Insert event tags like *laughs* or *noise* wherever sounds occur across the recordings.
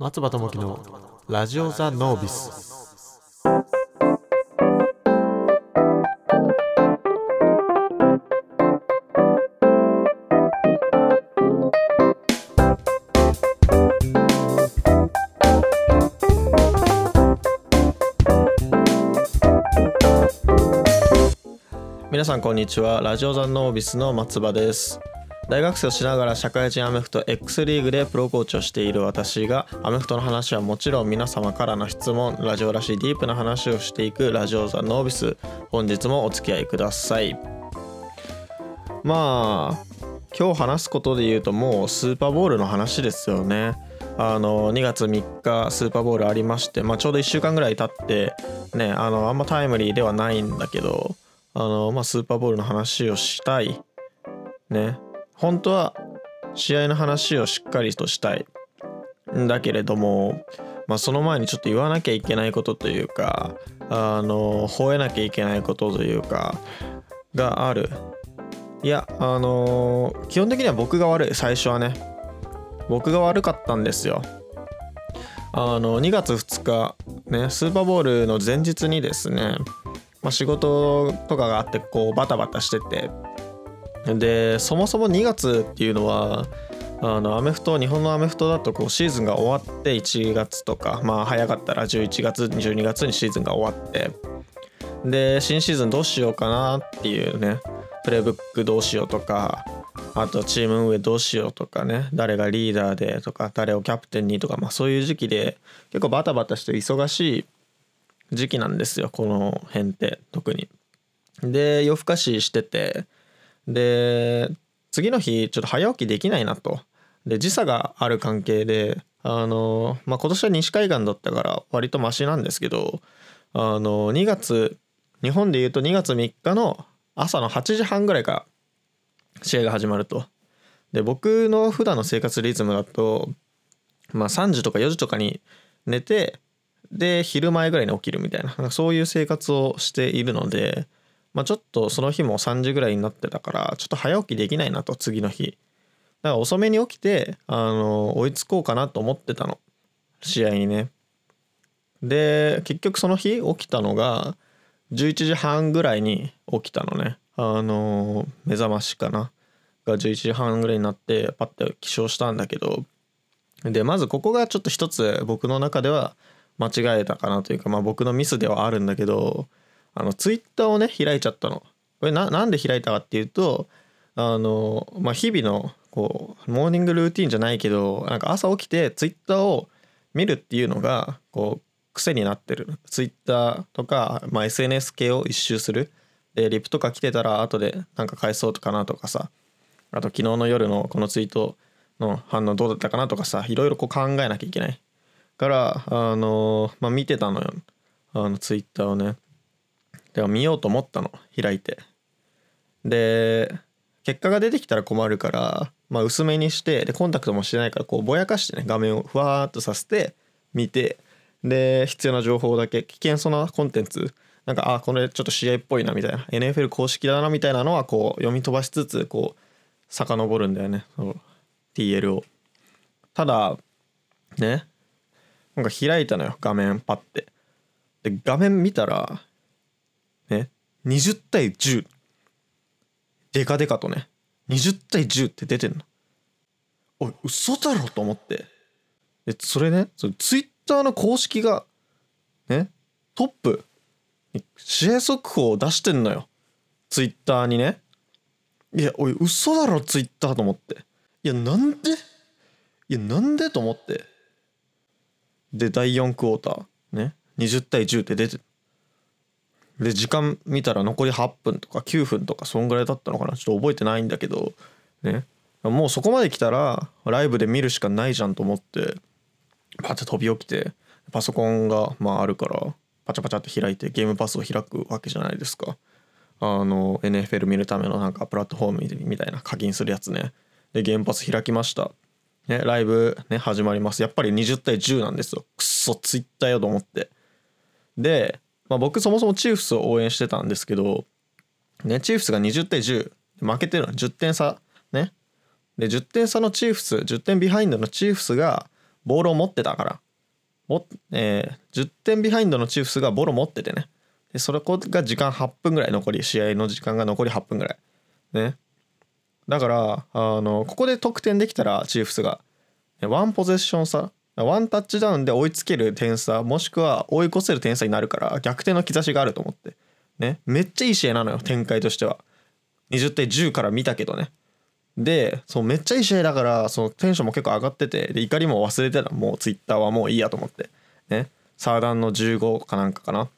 松葉智樹のラジオザノービス。皆さんこんにちは。ラジオザノービスの松葉です。大学生をしながら社会人アメフト X リーグでプロコーチをしている私がアメフトの話はもちろん皆様からの質問ラジオらしいディープな話をしていくラジオザノービス本日もお付き合いくださいまあ今日話すことで言うともうスーパーボールの話ですよねあの2月3日スーパーボールありまして、まあ、ちょうど1週間ぐらい経ってねあのあんまタイムリーではないんだけどあの、まあ、スーパーボールの話をしたい。ね。本当は試合の話をしっかりとしたい。んだけれども、まあ、その前にちょっと言わなきゃいけないことというか、あの、吠えなきゃいけないことというか、がある。いや、あの基本的には僕が悪い、最初はね。僕が悪かったんですよ。あの、2月2日、ね、スーパーボールの前日にですね、まあ、仕事とかがあってこうバタバタしててでそもそも2月っていうのはあのアメフト日本のアメフトだとこうシーズンが終わって1月とかまあ早かったら11月12月にシーズンが終わってで新シーズンどうしようかなっていうねプレイブックどうしようとかあとチーム運営どうしようとかね誰がリーダーでとか誰をキャプテンにとかまあそういう時期で結構バタバタして忙しい時期なんですよこの辺って特に。で夜更かししててで次の日ちょっと早起きできないなと。で時差がある関係であの、まあ、今年は西海岸だったから割とマシなんですけどあの2月日本でいうと2月3日の朝の8時半ぐらいから試合が始まると。で僕の普段の生活リズムだとまあ3時とか4時とかに寝てで昼前ぐらいに起きるみたいなそういう生活をしているので、まあ、ちょっとその日も3時ぐらいになってたからちょっと早起きできないなと次の日。だから遅めに起きてあの追いつこうかなと思ってたの。試合にね。で結局その日起きたのが11時半ぐらいに起きたのね。あの目覚ましかな。が11時半ぐらいになってパッて起床したんだけど。でまずここがちょっと一つ僕の中では間違えたかなというか、まあ、僕のミスではあるんだけどあのツイッターをね開いちゃったの。これななんで開いたかっていうとあの、まあ、日々のこうモーニングルーティンじゃないけどなんか朝起きてツイッターを見るっていうのがこう癖になってる。ツイッターとか、まあ、SNS 系を一周する。でリプとか来てたら後でなんか返そうとかなとかさ。あと昨日の夜のこのツイートの反応どうだったかなとかさいろいろこう考えなきゃいけないからあのまあ見てたのよ。あのツイッターをね。でも見ようと思ったの開いて。で結果が出てきたら困るから、まあ、薄めにしてでコンタクトもしてないからこうぼやかしてね画面をふわーっとさせて見てで必要な情報だけ危険そうなコンテンツなんかあこれちょっと試合っぽいなみたいな NFL 公式だなみたいなのはこう読み飛ばしつつこう遡るんだよねそ TL を。ただねなんか開いたのよ画面パッて。で画面見たら20対10デカデカとね。20対10って出てんの。おい嘘だろと思って。でそれねそれツイッターの公式がねトップ。試合速報を出してんのよ。ツイッターにね。いやおい嘘だろツイッターと思って。いやなんで？いやなんでと思って。で第4クォーターね。20対10って出てで時間見たら残り8分とか9分とかそんぐらいだったのかなちょっと覚えてないんだけどねもうそこまで来たらライブで見るしかないじゃんと思ってパッて飛び起きてパソコンがまああるからパチャパチャって開いてゲームパスを開くわけじゃないですかあの NFL 見るためのなんかプラットフォームみたいな課金するやつねでゲームパス開きましたね、ライブね、始まります。やっぱり20対10なんですよ。くっそ、ツイッターよと思って。で、まあ、僕そもそもチーフスを応援してたんですけど、ね、チーフスが20対10、負けてるのは10点差。ね。で、10点差のチーフス、10点ビハインドのチーフスがボールを持ってたからも、えー、10点ビハインドのチーフスがボールを持っててねでそれが時間8分ぐらい残り試合の時間が残り8分ぐらいねだからあのここで得点できたらチーフスがワンポゼッション差ワンタッチダウンで追いつける点差もしくは追い越せる点差になるから逆転の兆しがあると思って。ね。めっちゃいい試合なのよ展開としては。20対10から見たけどね。でそうめっちゃいい試合だからそのテンションも結構上がっててで怒りも忘れてたもうツイッターはもういいやと思って。ね。サーダンの15かなんかかな。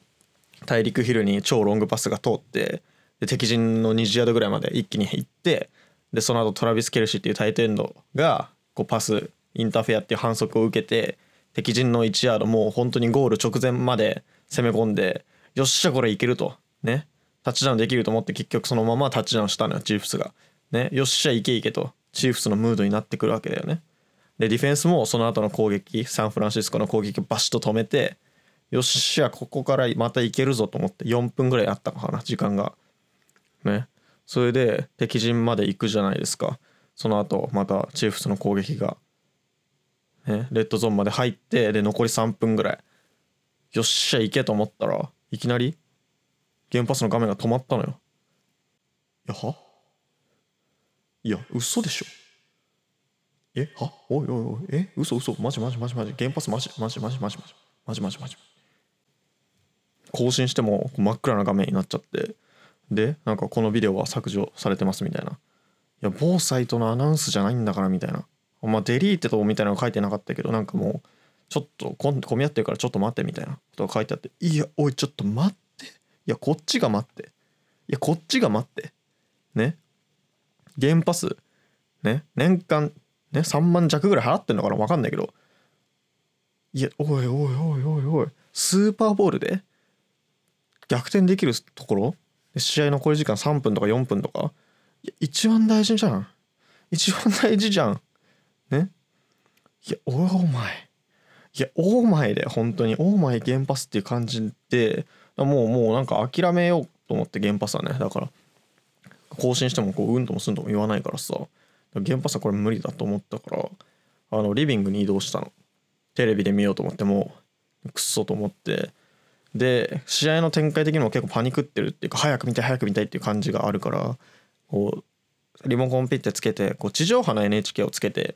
大陸ヒルに超ロングパスが通ってで敵陣の20ヤードぐらいまで一気に行ってでその後トラビス・ケルシーっていうタイトエンドがこうパスインターフェアっていう反則を受けて敵陣の1ヤードもう本当にゴール直前まで攻め込んでよっしゃこれいけると。ね。タッチダウンできると思って結局そのままタッチダウンしたのよチーフスが。ね。よっしゃいけいけと。チーフスのムードになってくるわけだよね。でディフェンスもその後の攻撃サンフランシスコの攻撃をバシッと止めてよっしゃここからまたいけるぞと思って4分ぐらいあったのかな時間が。ね。それで敵陣まで行くじゃないですか。その後またチーフスの攻撃が、ね、レッドゾーンまで入ってで残り3分ぐらい。よっしゃ行けと思ったらいきなりゲームパスの画面が止まったのよ。いやは？いや嘘でしょ。えは？おいおいおいえ？嘘嘘。マジマジマジマジ。ゲームパスマジマジマジマジマジ。マジマジマジ。更新しても真っ暗な画面になっちゃって。でなんかこのビデオは削除されてますみたいな。いや某サイトのアナウンスじゃないんだからみたいな。まあデリーテとみたいなの書いてなかったけどなんかもうちょっと混み合ってるからちょっと待ってみたいなことが書いてあっていやおいちょっと待って。いやこっちが待って。いやこっちが待って。ね。ゲームパスね。年間ね。3万弱ぐらい払ってんのかな？分かんないけど。いやおいおいおいおいおい。スーパーボールで逆転できるところ？試合残り時間3分とか4分とか？一番大事じゃん。一番大事じゃん。ね。いやおいお前。いやオーマイで本当に。オーマイ原発っていう感じでもうもうなんか諦めようと思って原発はねだから。更新してもこううんともすんとも言わないからさ。原発はこれ無理だと思ったからあのリビングに移動したの。テレビで見ようと思ってもくっそと思って。で試合の展開的にも結構パニクってるっていうか早く見たい早く見たいっていう感じがあるからこうリモコンピッてつけてこう地上波の NHK をつけて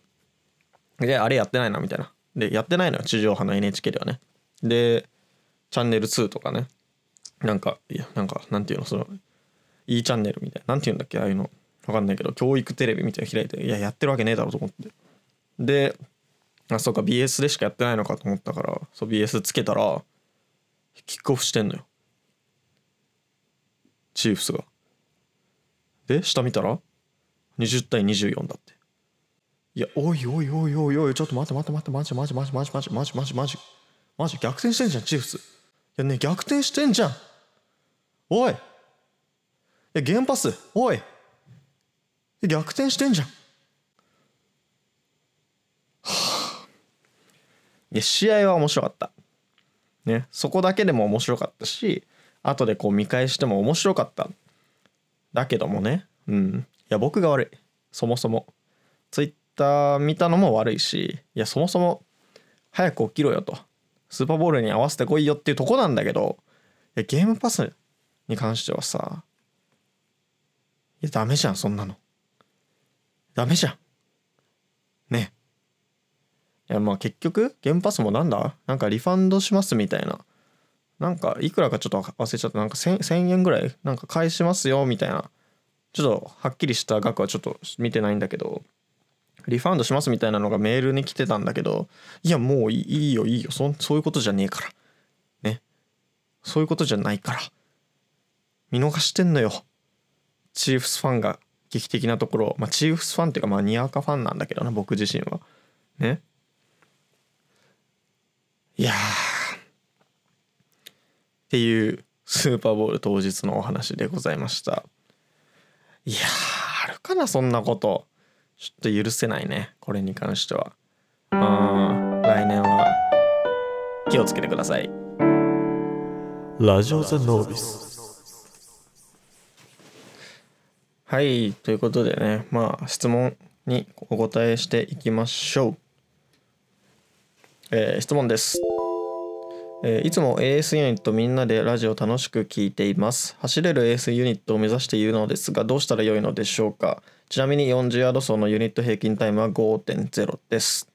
であれやってないなみたいな。でやってないのよ地上波の NHK ではね。でチャンネル2とかね。なんかいやなんかなんていうのその E チャンネルみたいな。なんていうんだっけああいうの。わかんないけど教育テレビみたいな開いていややってるわけねえだろと思って。であそうか BS でしかやってないのかと思ったからそう BS つけたらキックオフしてんのよ。チーフスが。で下見たら20対24だって。いやおいおいおいおいおいちょっと待って待って待ってマジマジマジマジマジマジマジマジ。マジ逆転してんじゃんチーフス。いやね逆転してんじゃん。おい。いやゲームパス。おい。逆転してんじゃん。*sighs* いや試合は面白かった。ね。そこだけでも面白かったし後でこう見返しても面白かった。だけどもね。うん。いや僕が悪い。そもそも。ツイッター見たのも悪いしいやそもそも早く起きろよと。スーパーボールに合わせてこいよっていうとこなんだけどいやゲームパスに関してはさいやダメじゃんそんなの。ダメじゃん。ね。いやまあ結局ゲームパスもなんだ？なんかリファンドしますみたいな。なんかいくらかちょっと忘れちゃった。なんか 1000, 1000円ぐらい？なんか返しますよみたいな。ちょっとはっきりした額はちょっと見てないんだけど。リファンドしますみたいなのがメールに来てたんだけどいやもういいよいいよそそういうことじゃねえから。ね。そういうことじゃないから。見逃してんのよ。チーフスファンが劇的なところ。まあチーフスファンっていうかまあにわかファンなんだけどな僕自身は。ね。いやっていうスーパーボール当日のお話でございました。いやあるかなそんなこと。ちょっと許せないねこれに関しては。うん来年は気をつけてください。ラジオザノービス。はいということでねまあ質問にお答えしていきましょう。えー質問です、えーいつも AS ユニットみんなでラジオ楽しく聞いています。走れる AS ユニットを目指しているのですがどうしたらよいのでしょうか？ちなみに40ヤード走のユニット平均タイムは5.0です。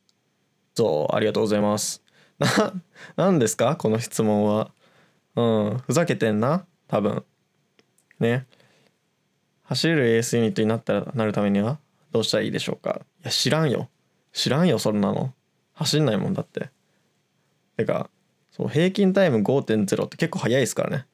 そうありがとうございます。な何ですか？この質問は。うん。ふざけてんな？多分。ね。走れる AS ユニットになったらなるためには？どうしたらいいでしょうか？いや知らんよ。知らんよそんなの。走んないもんだって。てかそう平均タイム5.0って結構速いですからね。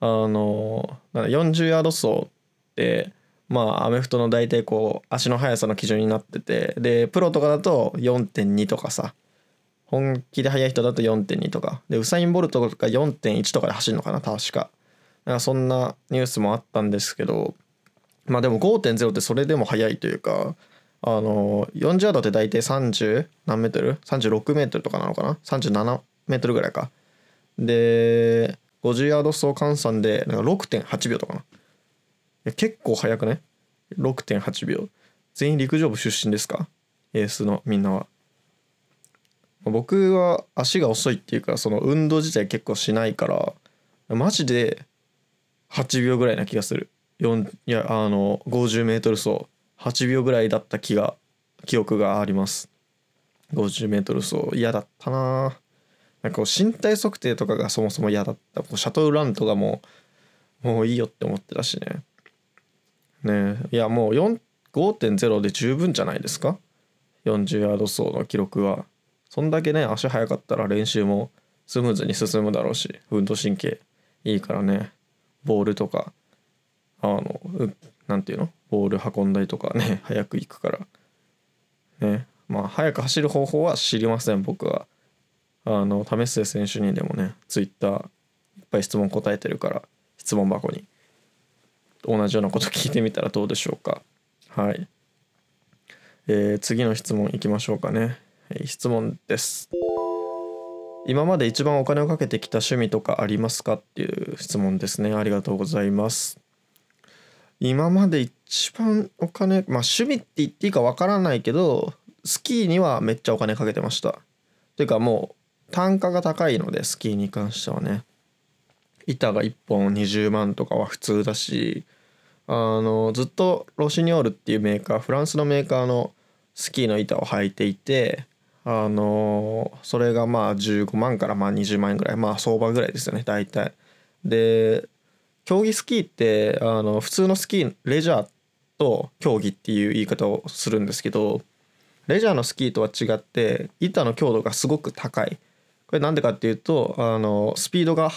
あの40ヤード走ってまあアメフトの大体こう足の速さの基準になっててでプロとかだと4.2とかさ本気で速い人だと4.2とかでウサイン・ボルトとか4.1とかで走るのかな確かなんかそんなニュースもあったんですけどまあでも5.0ってそれでも速いというかあの40ヤードって大体30何メートル ?36 メートルとかなのかな ?37 メートルぐらいかで50ヤード走換算でなんか6.8秒とかな結構速くね6.8秒。全員陸上部出身ですか？エースのみんなは。僕は足が遅いっていうかその運動自体結構しないからマジで8秒ぐらいな気がする。4いやあの 50m 走。8秒ぐらいだった気が記憶があります。50m 走。嫌だったな。なんかこう身体測定とかがそもそも嫌だった。こうシャトルランとかももういいよって思ってたしね。ね。いやもう5.0で十分じゃないですか？40ヤード走の記録は。そんだけね足速かったら練習もスムーズに進むだろうし運動神経いいからね。ボールとかあのうなんていうの？ボール運んだりとかね *laughs* 早く行くから。ね。まあ早く走る方法は知りません僕は。あの為末選手にでもねツイッターいっぱい質問答えてるから質問箱に。同じようなこと聞いてみたらどうでしょうか。はい、えー次の質問いきましょうかね、えー質問です。今まで一番お金をかけてきた趣味とかありますかっていう質問ですね。ありがとうございます。今まで一番お金まあ趣味って言っていいかわからないけどスキーにはめっちゃお金かけてました。というかもう単価が高いのでスキーに関してはね。板が1本20万とかは普通だしあのずっとロシニョールっていうメーカーフランスのメーカーのスキーの板を履いていてあのそれがまあ15万からまあ20万円ぐらいまあ相場ぐらいですよね大体。で競技スキーってあの普通のスキーレジャーと競技っていう言い方をするんですけどレジャーのスキーとは違って板の強度がすごく高い。これなんでかっていうとあのスピードが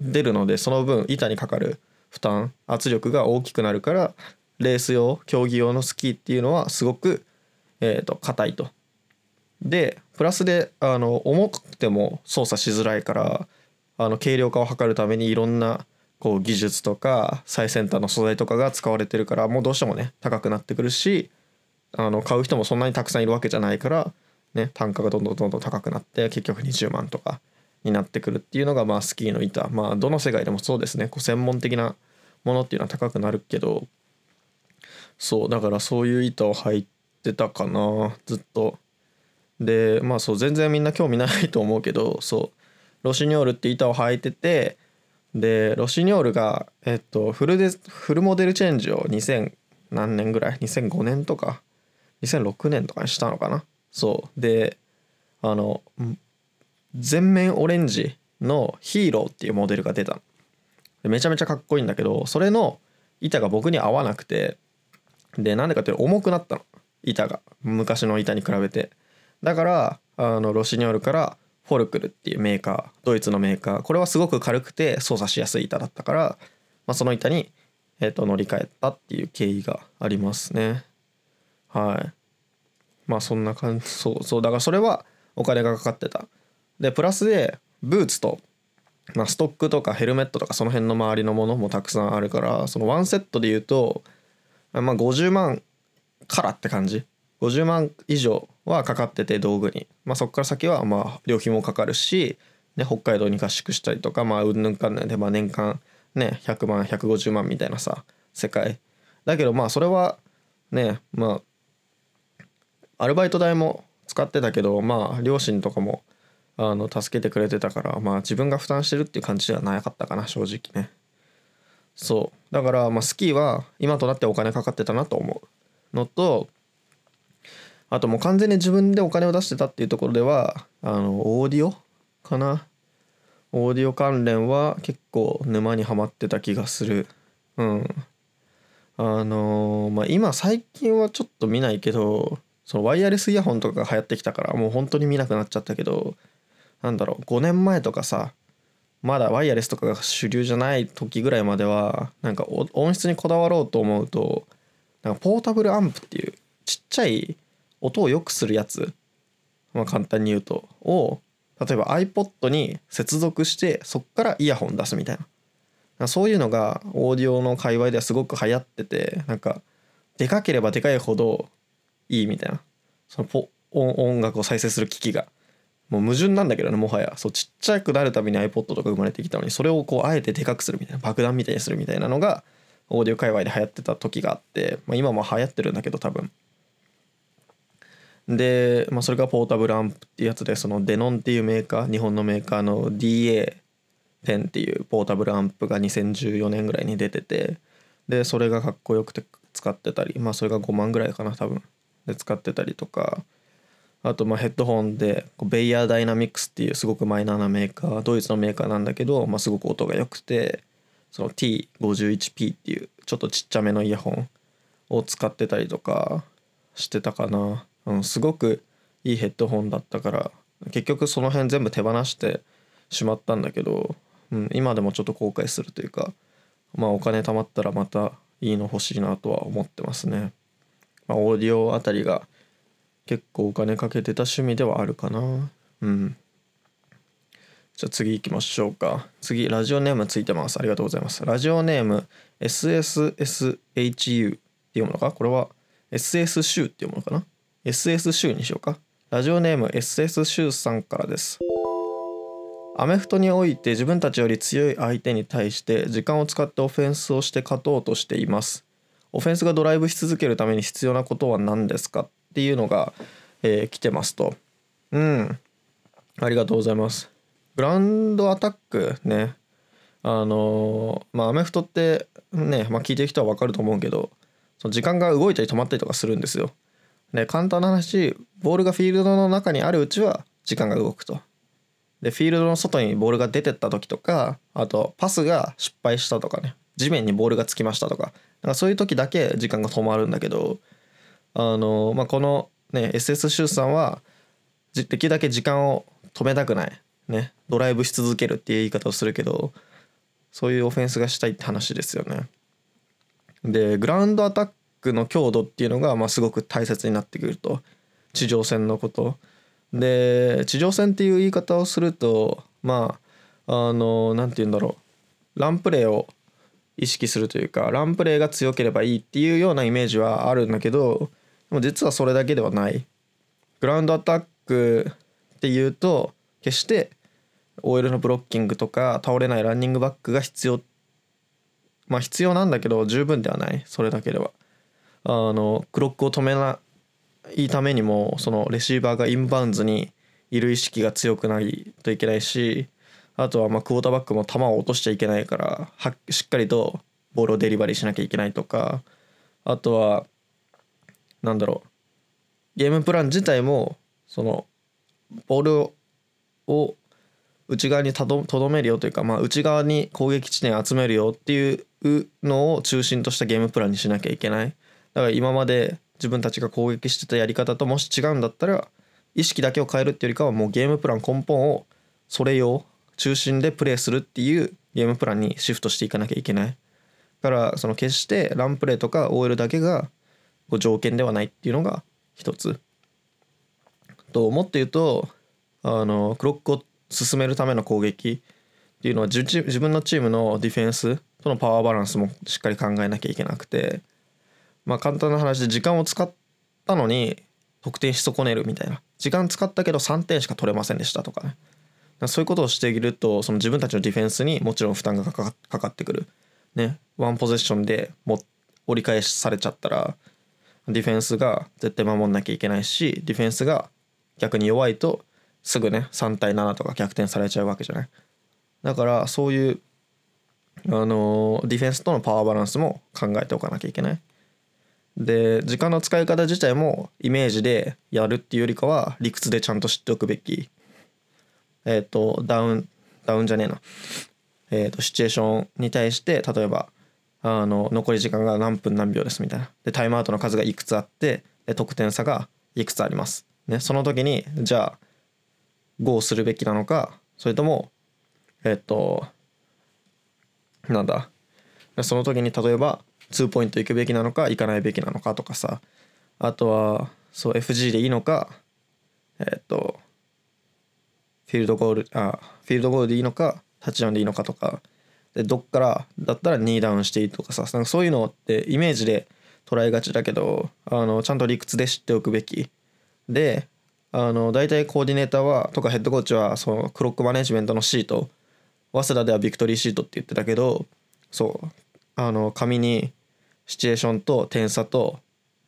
出るのでその分板にかかる負担圧力が大きくなるからレース用競技用のスキーっていうのはすごくえーと硬いと。でプラスであの重くても操作しづらいからあの軽量化を図るためにいろんなこう技術とか最先端の素材とかが使われてるからもうどうしてもね高くなってくるしあの買う人もそんなにたくさんいるわけじゃないから、ね、単価がどんどんどんどん高くなって結局20万とかになってくるっていうのがまあスキーの板。まあどの世界でもそうですね。こう専門的なものっていうのは高くなるけど。そうだからそういう板を履いてたかな。ずっと。でまあそう全然みんな興味ないと思うけどそう。ロシニョールって板を履いててでロシニョールがえっとフルでフルモデルチェンジを2000何年ぐらい？2005年とか？2006年とかにしたのかな？そう。であの全面オレンジのヒーローっていうモデルが出ためちゃめちゃかっこいいんだけどそれの板が僕に合わなくてでなんでかっていうと重くなったの。板が。昔の板に比べて。だからあのロシニョールからフォルクルっていうメーカードイツのメーカーこれはすごく軽くて操作しやすい板だったから、まあ、その板に、えー、と乗り換えたっていう経緯がありますね。はい。まあそんな感じ。そうそうだからそれはお金がかかってた。でプラスでブーツと、まあ、ストックとかヘルメットとかその辺の周りのものもたくさんあるからそのワンセットで言うとまあ50万からって感じ。50万以上はかかってて道具に、まあ、そこから先はまあ料費もかかるし、ね、北海道に合宿したりとかまあうんぬんかんぬんで、まあ、年間ね100万150万みたいなさ世界。だけどまあそれはねまあアルバイト代も使ってたけどまあ両親とかもあの助けてくれてたからまあ自分が負担してるっていう感じではなかったかな正直ね。そう。だからまあスキーは今となってお金かかってたなと思うのとあともう完全に自分でお金を出してたっていうところではあのオーディオかな。オーディオ関連は結構沼にはまってた気がする。うん。あのー、まあ今最近はちょっと見ないけどそのワイヤレスイヤホンとかが流行ってきたからもう本当に見なくなっちゃったけどなんだろう5年前とかさまだワイヤレスとかが主流じゃない時ぐらいまではなんか音質にこだわろうと思うとなんかポータブルアンプっていうちっちゃい音を良くするやつ、まあ、簡単に言うとを例えば iPod に接続してそっからイヤホン出すみたいな。そういうのがオーディオの界隈ではすごく流行っててなんかでかければでかいほどいいみたいな。そのポ音楽を再生する機器が。もう矛盾なんだけどねもはや。そうちっちゃくなるために iPod とか生まれてきたのにそれをこうあえてでかくするみたいな爆弾みたいにするみたいなのがオーディオ界隈で流行ってた時があって、まあ、今も流行ってるんだけど多分。で、まあ、それがポータブルアンプっていうやつでそのデノンっていうメーカー日本のメーカーの DA10 っていうポータブルアンプが2014年ぐらいに出ててでそれがかっこよくて使ってたりまあそれが5万ぐらいかな多分。で使ってたりとかあとまあヘッドホンでベイヤーダイナミックスっていうすごくマイナーなメーカードイツのメーカーなんだけど、まあ、すごく音が良くてその T51P っていうちょっとちっちゃめのイヤホンを使ってたりとかしてたかな、うん、すごくいいヘッドホンだったから結局その辺全部手放してしまったんだけど、うん、今でもちょっと後悔するというかまあお金貯まったらまたいいの欲しいなとは思ってますね。まあ、オーディオあたりが結構お金かけてた趣味ではあるかな。うん。じゃあ次行きましょうか。次ラジオネームついてます。ありがとうございます。ラジオネーム SSSHU っていうものか？これは SS シュっていうものかな？SS シュにしようか。ラジオネーム SS シュさんからです。アメフトにおいて自分たちより強い相手に対して時間を使ってオフェンスをして勝とうとしています。オフェンスがドライブし続けるために必要なことは何ですか？っていうのが、えー、来てますと。うん。ありがとうございます。グランドアタックね。あのー、まあアメフトってね、まあ、聞いてる人は分かると思うけど、その時間が動いたり止まったりとかするんですよ。で、簡単な話、ボールがフィールドの中にあるうちは時間が動くと。で、フィールドの外にボールが出てった時とか、あとパスが失敗したとかね、地面にボールがつきましたとか、なんかそういう時だけ時間が止まるんだけど、あの、まあ、このね SS シューさんはできるだけ時間を止めたくないねドライブし続けるっていう言い方をするけどそういうオフェンスがしたいって話ですよね。でグラウンドアタックの強度っていうのがまあすごく大切になってくると地上戦のこと。で地上戦っていう言い方をするとまああの何て言うんだろうランプレーを意識するというかランプレーが強ければいいっていうようなイメージはあるんだけどでも実はそれだけではない。グラウンドアタックっていうと決して OL のブロッキングとか倒れないランニングバックが必要まあ必要なんだけど十分ではない。それだけでは。あのクロックを止めないためにもそのレシーバーがインバウンズにいる意識が強くないといけないしあとはまクォーターバックも球を落としちゃいけないからしっかりとボールをデリバリーしなきゃいけないとかあとはなんだろう。ゲームプラン自体もそのボールを内側にとどめるよというか、まあ、内側に攻撃地点集めるよっていうのを中心としたゲームプランにしなきゃいけない。だから今まで自分たちが攻撃してたやり方ともし違うんだったら意識だけを変えるっていうよりかはもうゲームプラン根本をそれ用中心でプレイするっていうゲームプランにシフトしていかなきゃいけない。だからその決してランプレーとか OL だけがこう条件ではないっていうのが一つ。ともっと言うとあのクロックを進めるための攻撃っていうのは自分のチームのディフェンスとのパワーバランスもしっかり考えなきゃいけなくてまあ簡単な話で時間を使ったのに得点し損ねるみたいな。時間使ったけど3点しか取れませんでしたとかね。そういうことをしているとその自分たちのディフェンスにもちろん負担がかかってくる。ね、ワンポゼッションでも折り返しされちゃったらディフェンスが絶対守んなきゃいけないしディフェンスが逆に弱いとすぐね3対7とか逆転されちゃうわけじゃない？だからそういうあのディフェンスとのパワーバランスも考えておかなきゃいけない。で時間の使い方自体もイメージでやるっていうよりかは理屈でちゃんと知っておくべき。えっ、ー、とダウンダウンじゃねえな。えっ、ー、とシチュエーションに対して例えばあの残り時間が何分何秒ですみたいな。でタイムアウトの数がいくつあってで得点差がいくつあります、ね、その時にじゃあ GO するべきなのかそれともえっ、となんだ。その時に例えば2ポイント行くべきなのか行かないべきなのかとかさ。あとはそう FG でいいのかえっとフィールドゴールあフィールドゴールでいいのかタッチダウンでいいのかとか。でどっからだったら2ダウンしていいとかさなんかそういうのってイメージで捉えがちだけどあのちゃんと理屈で知っておくべき。であの大体コーディネーターはとかヘッドコーチはそのクロックマネジメントのシート早稲田ではビクトリーシートって言ってたけどそうあの紙にシチュエーションと点差と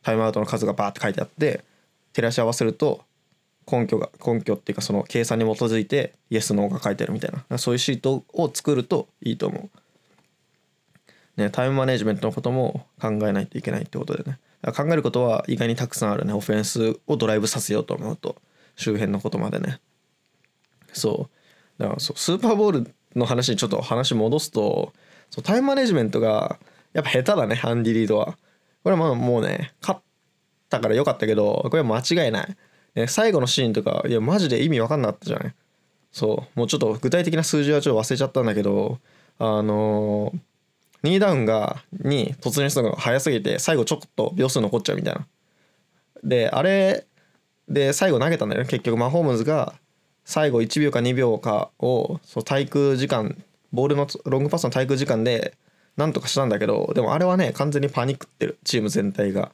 タイムアウトの数がバーって書いてあって照らし合わせると根拠が根拠っていうかその計算に基づいてイエスノーが書いてるみたいな。そういうシートを作るといいと思う。ね、タイムマネジメントのことも考えないといけないってことでね。考えることは意外にたくさんあるね。オフェンスをドライブさせようと思うと。周辺のことまでね。そう。だからそうスーパーボールの話にちょっと話戻すとそうタイムマネジメントがやっぱ下手だねアンディ・リードは。これはもうね勝ったからよかったけどこれは間違いない、ね、最後のシーンとかいやマジで意味分かんなかったじゃないそう。もうちょっと具体的な数字はちょっと忘れちゃったんだけどあのー、2ダウンがに突入するのが早すぎて最後ちょっと秒数残っちゃうみたいな。であれで最後投げたんだよね。結局マホームズが最後1秒か2秒かをそう滞空時間ボールのロングパスの滞空時間でなんとかしたんだけどでもあれはね完全にパニックってる。チーム全体が。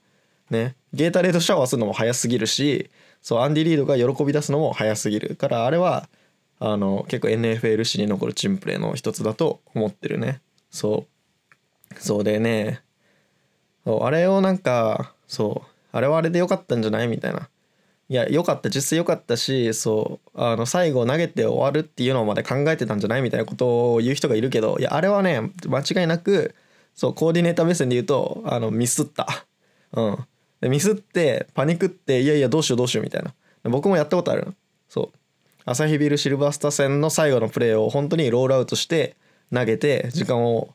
ね。ゲータレードシャワーするのも早すぎるしそうアンディ・リードが喜び出すのも早すぎるからあれはあの結構 NFL 史に残るチームプレーの一つだと思ってるね。そう。そうでね。そうあれをなんかそうあれはあれでよかったんじゃないみたいな。いや良かった実際良かったしそうあの最後投げて終わるっていうのまで考えてたんじゃないみたいなことを言う人がいるけどいやあれはね間違いなくそうコーディネーター目線で言うとあのミスった。うん。でミスってパニックっていやいやどうしようどうしようみたいな。僕もやったことあるの。そう。アサヒビルシルバースター戦の最後のプレーを本当にロールアウトして投げて時間を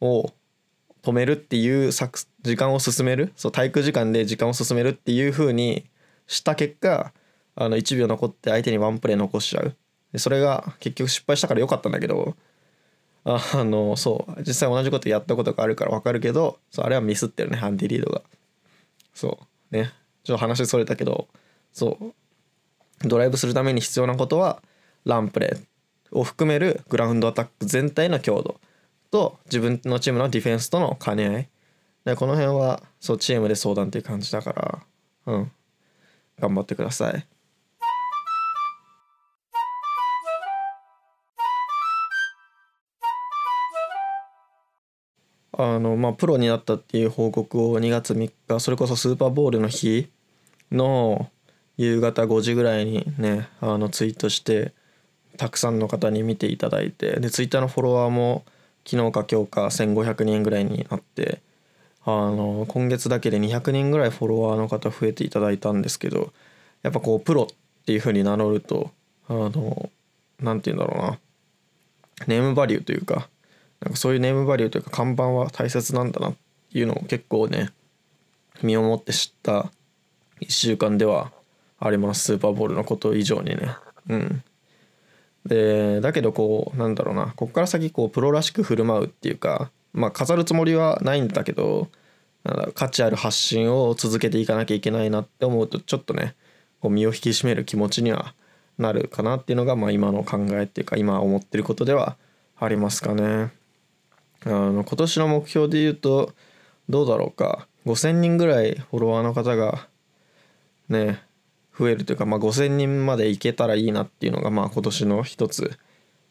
を止めるっていう作時間を進める？そう滞空時間で時間を進めるっていう風にした結果あの1秒残って相手にワンプレー残しちゃう。でそれが結局失敗したから良かったんだけどあのそう実際同じことやったことがあるから分かるけどそうあれはミスってるねハンディリードが。そう。ね。ちょっと話それたけどそう。ドライブするために必要なことはランプレーを含めるグラウンドアタック全体の強度と自分のチームのディフェンスとの兼ね合い。でこの辺はそうチームで相談っていう感じだからうん。頑張ってください。あのまあプロになったっていう報告を2月3日それこそスーパーボールの日の夕方5時ぐらいにねあのツイートしてたくさんの方に見ていただいてでツイッターのフォロワーも昨日か今日か1500人ぐらいになってあの今月だけで200人ぐらいフォロワーの方増えていただいたんですけどやっぱこうプロっていうふうに名乗るとあの何て言うんだろうなネームバリューというかなんかそういうネームバリューというか看板は大切なんだなっていうのを結構ね身をもって知った1週間ではあります。スーパーボールのこと以上にね。うん。でだけどこうなんだろうな。こっから先こうプロらしく振る舞うっていうかまあ飾るつもりはないんだけど価値ある発信を続けていかなきゃいけないなって思うとちょっとねこう身を引き締める気持ちにはなるかなっていうのがまあ今の考えっていうか今思ってることではありますかね。あの今年の目標で言うとどうだろうか。5,000人ぐらいフォロワーの方がね増えるというか、まあ、5,000人までいけたらいいなっていうのがまあ今年の一つ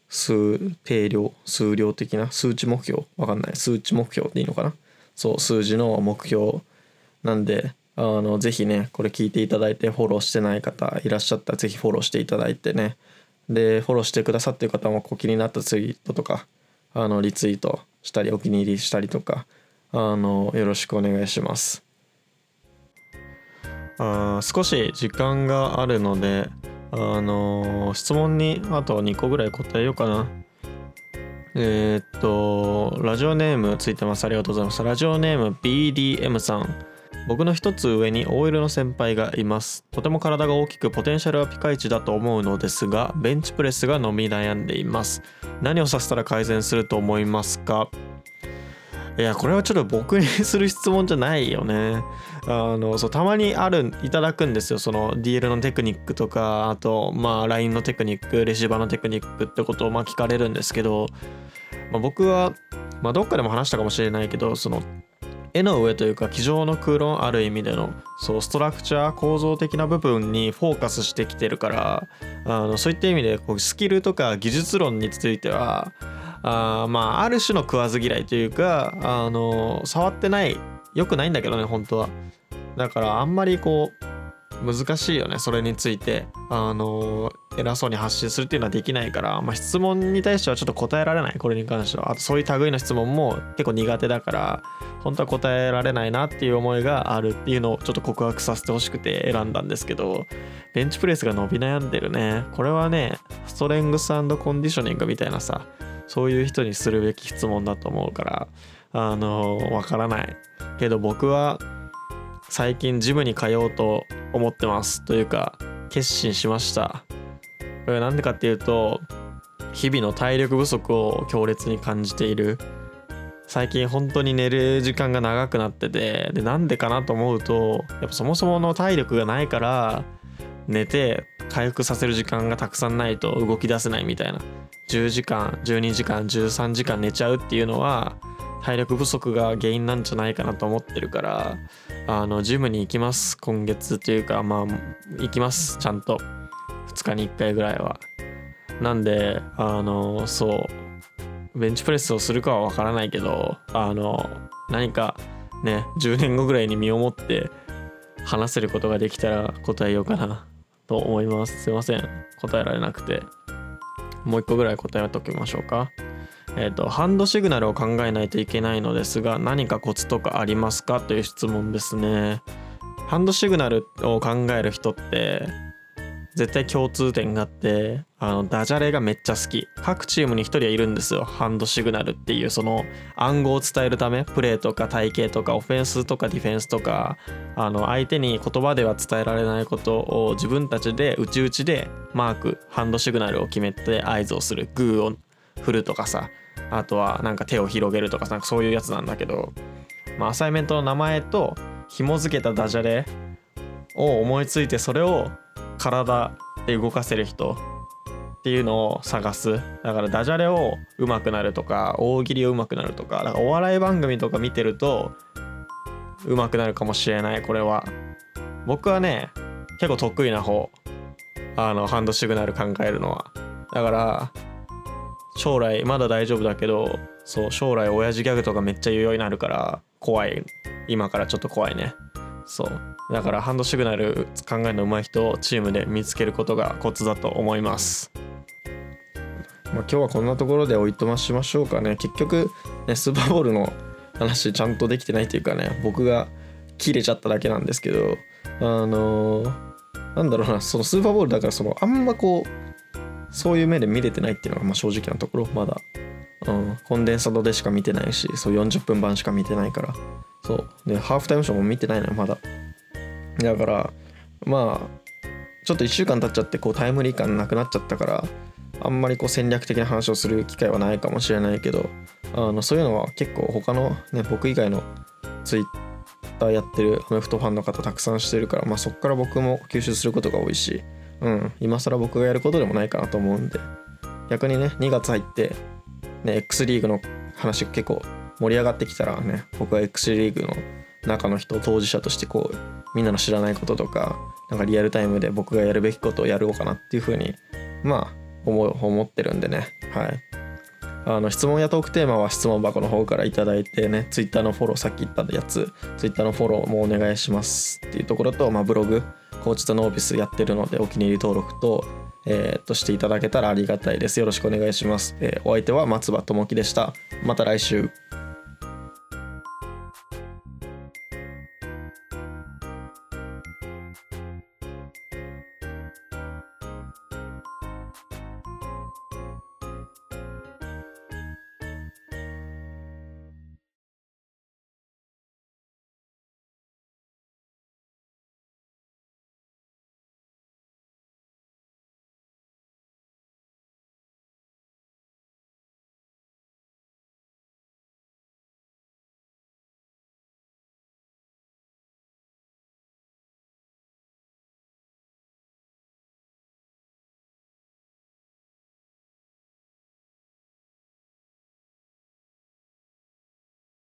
数定量数量的な数値目標。わかんない。数値目標でいいのかな。そう数字の目標なんであのぜひねこれ聞いていただいてフォローしてない方いらっしゃったらぜひフォローしていただいてね。でフォローしてくださってる方もこう気になったツイートとかあのリツイートしたりお気に入りしたりとかあのよろしくお願いします。あ少し時間があるのであの質問にあと2個ぐらい答えようかな。えー、っとラジオネームついてます。ありがとうございます。ラジオネーム BDM さん。僕の一つ上に OL の先輩がいます。とても体が大きくポテンシャルはピカイチだと思うのですがベンチプレスが伸び悩んでいます。何をさせたら改善すると思いますか？いやこれはちょっと僕にする質問じゃないよね。あのそうたまにあるいただくんですよ。その DL のテクニックとかあとまあ LINE のテクニックレシーバーのテクニックってことをまあ聞かれるんですけど、まあ、僕はまあどっかでも話したかもしれないけどその絵の上というか机上の空論ある意味でのそうストラクチャー構造的な部分にフォーカスしてきてるからあのそういった意味でこうスキルとか技術論についてはあまあある種の食わず嫌いというかあの触ってない良くないんだけどね本当は。だからあんまりこう難しいよねそれについて。あの偉そうに発信するっていうのはできないから、まあ、質問に対してはちょっと答えられない。これに関しては。あとそういう類の質問も結構苦手だから。本当は答えられないなっていう思いがあるっていうのをちょっと告白させてほしくて選んだんですけど。ベンチプレスが伸び悩んでるね。これはねストレングスコンディショニングみたいなさそういう人にするべき質問だと思うからあのわからない。けど僕は最近ジムに通おうと思ってますというか決心しました。これなんでかっていうと日々の体力不足を強烈に感じている。最近本当に寝る時間が長くなっててでなんでかなと思うとやっぱそもそもの体力がないから寝て回復させる時間がたくさんないと動き出せないみたいな。10時間12時間13時間寝ちゃうっていうのは体力不足が原因なんじゃないかなと思ってるからあのジムに行きます今月というかまあ行きますちゃんと。2日に1回ぐらいは。なんであのそうベンチプレスをするかはわからないけどあの何かね10年後ぐらいに身をもって話せることができたら答えようかなと思います。すいません。答えられなくて。もう一個ぐらい答えときましょうか。えーと、ハンドシグナルを考えないといけないのですが何かコツとかありますかという質問ですね。ハンドシグナルを考える人って絶対共通点があってあのダジャレがめっちゃ好き。各チームに1人はいるんですよ。ハンドシグナルっていうその暗号を伝えるためプレーとか体系とかオフェンスとかディフェンスとかあの相手に言葉では伝えられないことを自分たちで内々でマークハンドシグナルを決めて合図をする。グーを振るとかさ。あとはなんか手を広げるとかなんかそういうやつなんだけど、まあ、アサイメントの名前と紐付けたダジャレを思いついてそれを体で動かせる人っていうのを探す。だからダジャレを上手くなるとか大喜利を上手くなるとかだからお笑い番組とか見てると上手くなるかもしれないこれは。僕はね結構得意な方。あのハンドシグナル考えるのは。だから将来まだ大丈夫だけどそう将来親父ギャグとかめっちゃ言うようになるから怖い。今からちょっと怖いね。そう。だからハンドシグナル考えの上手い人をチームで見つけることがコツだと思います。まあ、今日はこんなところでおいとましましょうかね。結局ねスーパーボールの話ちゃんとできてないというかね僕が切れちゃっただけなんですけどあのー、なんだろうなそのスーパーボールだからそのあんまこうそういう目で見れてないっていうのがまあ正直なところ。まだ、うん、コンデンサドでしか見てないしそう40分版しか見てないから。そう。でハーフタイムショーも見てないのよまだ。だからまあちょっと1週間経っちゃってこうタイムリー感なくなっちゃったからあんまりこう戦略的な話をする機会はないかもしれないけどあのそういうのは結構他のね僕以外のツイッターやってるアメフトファンの方たくさんしてるから、まあ、そこから僕も吸収することが多いしうん、今更僕がやることでもないかなと思うんで、逆にね、2月入って、ね、X リーグの話結構盛り上がってきたらね、僕は X リーグの中の人を、当事者としてこう、みんなの知らないこととか、なんかリアルタイムで僕がやるべきことをやろうかなっていうふうに、まあ、思、思ってるんでね、はい。あの質問やトークテーマは質問箱の方から頂いてね Twitter のフォローさっき言ったやつ Twitter のフォローもお願いしますっていうところと、まあ、ブログコーチとノービスやってるのでお気に入り登録とえー、っとしていただけたらありがたいです。よろしくお願いします、えー、お相手は松葉智樹でした。また来週。